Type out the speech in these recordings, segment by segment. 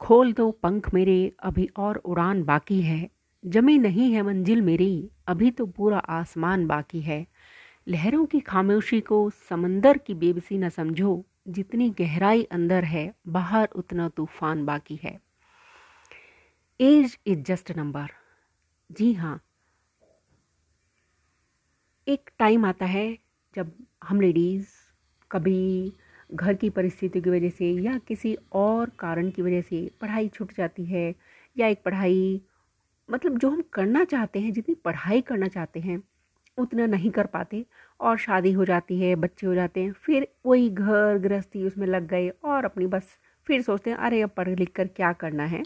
खोल दो पंख मेरे, अभी और उड़ान बाकी है। जमी नहीं है मंजिल मेरी, अभी तो पूरा आसमान बाकी है। लहरों की खामोशी को समंदर की बेबसी न समझो, जितनी गहराई अंदर है, बाहर उतना तूफ़ान बाकी है। Age is just number. जी हाँ। एक टाइम आता है जब हम लेडीज़ कभी घर की परिस्थिति की वजह से या किसी और कारण की वजह से पढ़ाई छूट जाती है या एक पढ़ाई मतलब जो हम करना चाहते हैं, जितनी पढ़ाई करना चाहते हैं, उतना नहीं कर पाते और शादी हो जाती है, बच्चे हो जाते हैं, फिर वही घर गृहस्थी उसमें लग गए और अपनी बस फिर सोचते हैं, अरे, अब पढ़ लिख कर क्या करना है?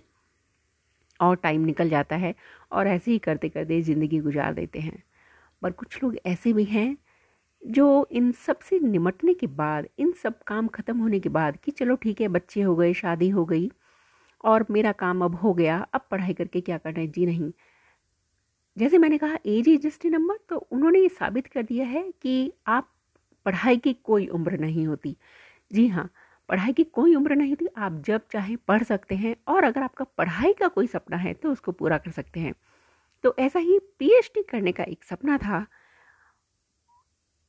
और टाइम निकल जाता है और ऐसे ही करते करते ज़िंदगी गुजार देते हैं। पर कुछ लोग ऐसे भी हैं जो इन सबसे निमटने के बाद, इन सब काम ख़त्म होने के बाद कि चलो ठीक है, बच्चे हो गए, शादी हो गई और मेरा काम अब हो गया, अब पढ़ाई करके क्या करना है? जी नहीं। जैसे मैंने कहा एज इज़ जस्ट नंबर तो उन्होंने ये साबित कर दिया है कि आप पढ़ाई की कोई उम्र नहीं होती। जी हाँ पढ़ाई की कोई उम्र नहीं होती, आप जब चाहें पढ़ सकते हैं और अगर आपका पढ़ाई का कोई सपना है तो उसको पूरा कर सकते हैं। तो ऐसा ही पीएचडी करने का एक सपना था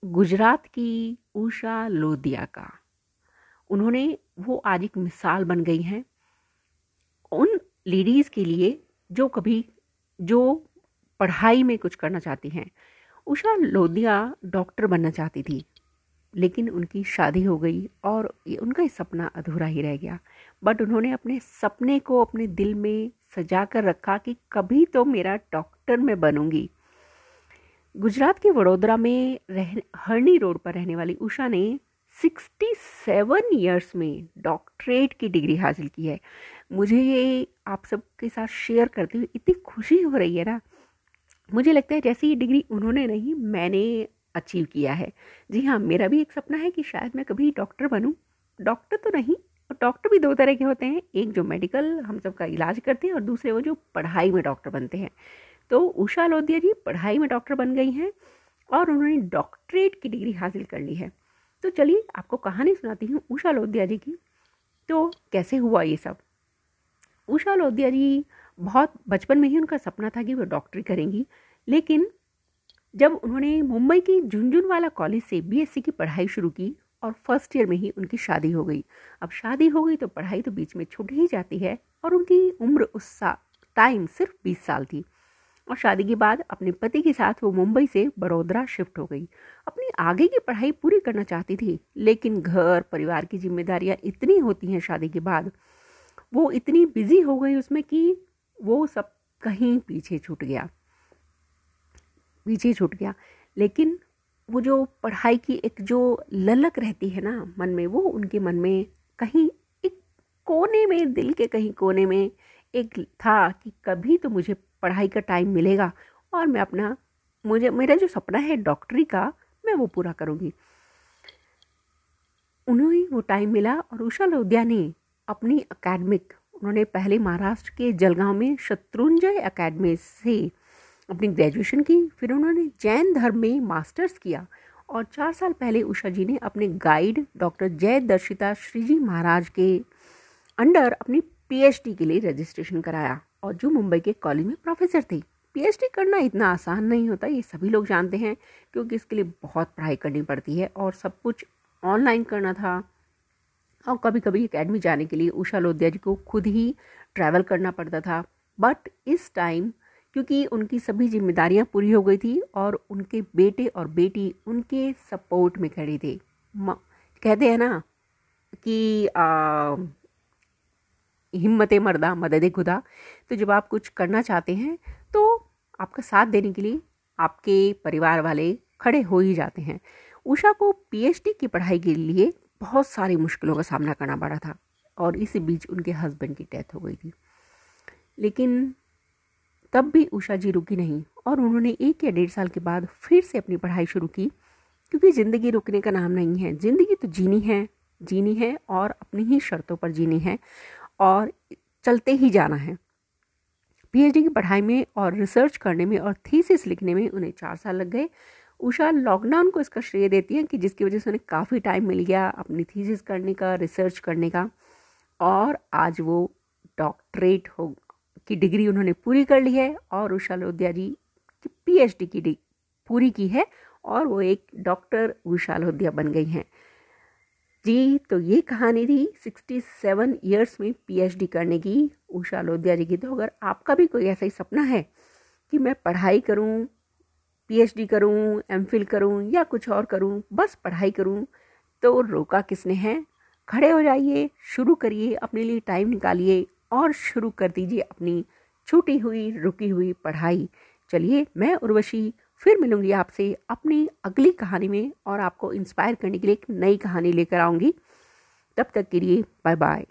गुजरात की उषा लोदिया का। उन्होंने वो आज एक मिसाल बन गई हैं। उन लेडीज़ के लिए जो कभी, जो पढ़ाई में कुछ करना चाहती हैं, उषा लोदिया डॉक्टर बनना चाहती थी, लेकिन उनकी शादी हो गई और उनका ये सपना अधूरा ही रह गया। बट उन्होंने अपने सपने को अपने दिल में सजा कर रखा कि कभी तो मेरा डॉक्टर मैं बनूँगी। गुजरात के वडोदरा में रह हरनी रोड पर रहने वाली उषा ने 67 इयर्स में डॉक्टरेट की डिग्री हासिल की है। मुझे ये आप सबके साथ शेयर करते हुए इतनी खुशी हो रही है ना। मुझे लगता है जैसी ये डिग्री उन्होंने नहीं, मैंने अचीव किया है। जी हाँ मेरा भी एक सपना है कि शायद मैं कभी डॉक्टर बनूं। डॉक्टर तो नहीं, और डॉक्टर भी दो तरह के होते हैं। एक जो मेडिकल हम सब का इलाज करते हैं, और दूसरे वो जो पढ़ाई में डॉक्टर बनते हैं। तो उषा लोधिया जी पढ़ाई में डॉक्टर बन गई हैं और उन्होंने डॉक्टरेट की डिग्री हासिल कर ली है। तो चलिए आपको कहानी सुनाती हूँ उषा लोधिया जी की। तो कैसे हुआ ये सब? उषा लोधिया जी बहुत बचपन में ही उनका सपना था कि वो डॉक्टरी करेंगी, लेकिन जब उन्होंने मुंबई की झुंझुनवाला कॉलेज से बीएससी की पढ़ाई शुरू की और फ़र्स्ट ईयर में ही उनकी शादी हो गई। अब शादी हो गई तो पढ़ाई तो बीच में छूट ही जाती है और उनकी उम्र उस टाइम सिर्फ़ बीस साल थी। और शादी के बाद अपने पति के साथ वो मुंबई से बड़ोदरा शिफ्ट हो गई। अपनी आगे की पढ़ाई पूरी करना चाहती थी, लेकिन घर, परिवार की जिम्मेदारियाँ इतनी होती हैं शादी के बाद, वो इतनी बिज़ी हो गई उसमें कि वो सब कहीं पीछे छूट गया। पीछे छूट गया। लेकिन वो जो पढ़ाई की एक जो ललक रहती है ना मन में, वो उनके मन में कहीं एक कोने में, दिल के कहीं कोने में एक था कि कभी तो मुझे पढ़ाई का टाइम मिलेगा और मैं अपना, मुझे, मेरा जो सपना है डॉक्टरी का, मैं वो पूरा करूँगी। उन्हें वो टाइम मिला और उषा लोधिया ने अपनी अकेडमिक उन्होंने पहले महाराष्ट्र के जलगांव में शत्रुंजय अकेडमी से अपनी ग्रेजुएशन की, फिर उन्होंने जैन धर्म में मास्टर्स किया और चार साल पहले उषा जी ने अपने गाइड डॉक्टर जय दर्शिता श्रीजी महाराज के अंडर अपनी पीएचडी के लिए रजिस्ट्रेशन कराया। और जो मुंबई के कॉलेज में प्रोफेसर थे। पीएचडी करना इतना आसान नहीं होता, ये सभी लोग जानते हैं, क्योंकि इसके लिए बहुत पढ़ाई करनी पड़ती है और सब कुछ ऑनलाइन करना था। और कभी कभी एकेडमी जाने के लिए उषा लोधिया जी को खुद ही ट्रैवल करना पड़ता था। बट इस टाइम क्योंकि उनकी सभी जिम्मेदारियाँ पूरी हो गई थी और उनके बेटे और बेटी उनके सपोर्ट में खड़े थे। कहते हैं ना कि हिम्मत मर्दा, मदद खुदा। तो जब आप कुछ करना चाहते हैं तो आपका साथ देने के लिए आपके परिवार वाले खड़े हो ही जाते हैं। उषा को पीएचडी की पढ़ाई के लिए बहुत सारी मुश्किलों का सामना करना पड़ा था और इसी बीच उनके हस्बैंड की डेथ हो गई थी। लेकिन तब भी उषा जी रुकी नहीं और उन्होंने एक या डेढ़ साल के बाद फिर से अपनी पढ़ाई शुरू की, क्योंकि ज़िंदगी रुकने का नाम नहीं है। ज़िंदगी तो जीनी है जीनी है और अपनी ही शर्तों पर जीनी है। और चलते ही जाना है। पीएचडी की पढ़ाई में और रिसर्च करने में और थीसिस लिखने में उन्हें चार साल लग गए। उषा लॉकडाउन को इसका श्रेय देती हैं कि जिसकी वजह से उन्हें काफ़ी टाइम मिल गया अपनी थीसिस करने का रिसर्च करने का और आज वो डॉक्टरेट हो, की डिग्री उन्होंने पूरी कर ली है और उषा लोधिया जी की पीएचडी की पूरी की है और वो एक डॉक्टर उषा लोधिया बन गई हैं। जी तो ये कहानी थी 67 इयर्स में पीएचडी करने की। उषा लोधिया जी की तो अगर आपका भी कोई ऐसा ही सपना है कि मैं पढ़ाई करूँ पीएचडी करूँ एमफिल करूँ या कुछ और करूँ, बस पढ़ाई करूँ तो रोका किसने है? खड़े हो जाइए, शुरू करिए, अपने लिए टाइम निकालिए और शुरू कर दीजिए अपनी छूटी हुई, रुकी हुई पढ़ाई। चलिए, मैं उर्वशी फिर मिलूँगी आपसे अपनी अगली कहानी में और आपको इंस्पायर करने के लिए एक नई कहानी लेकर आऊँगी। तब तक के लिए बाय बाय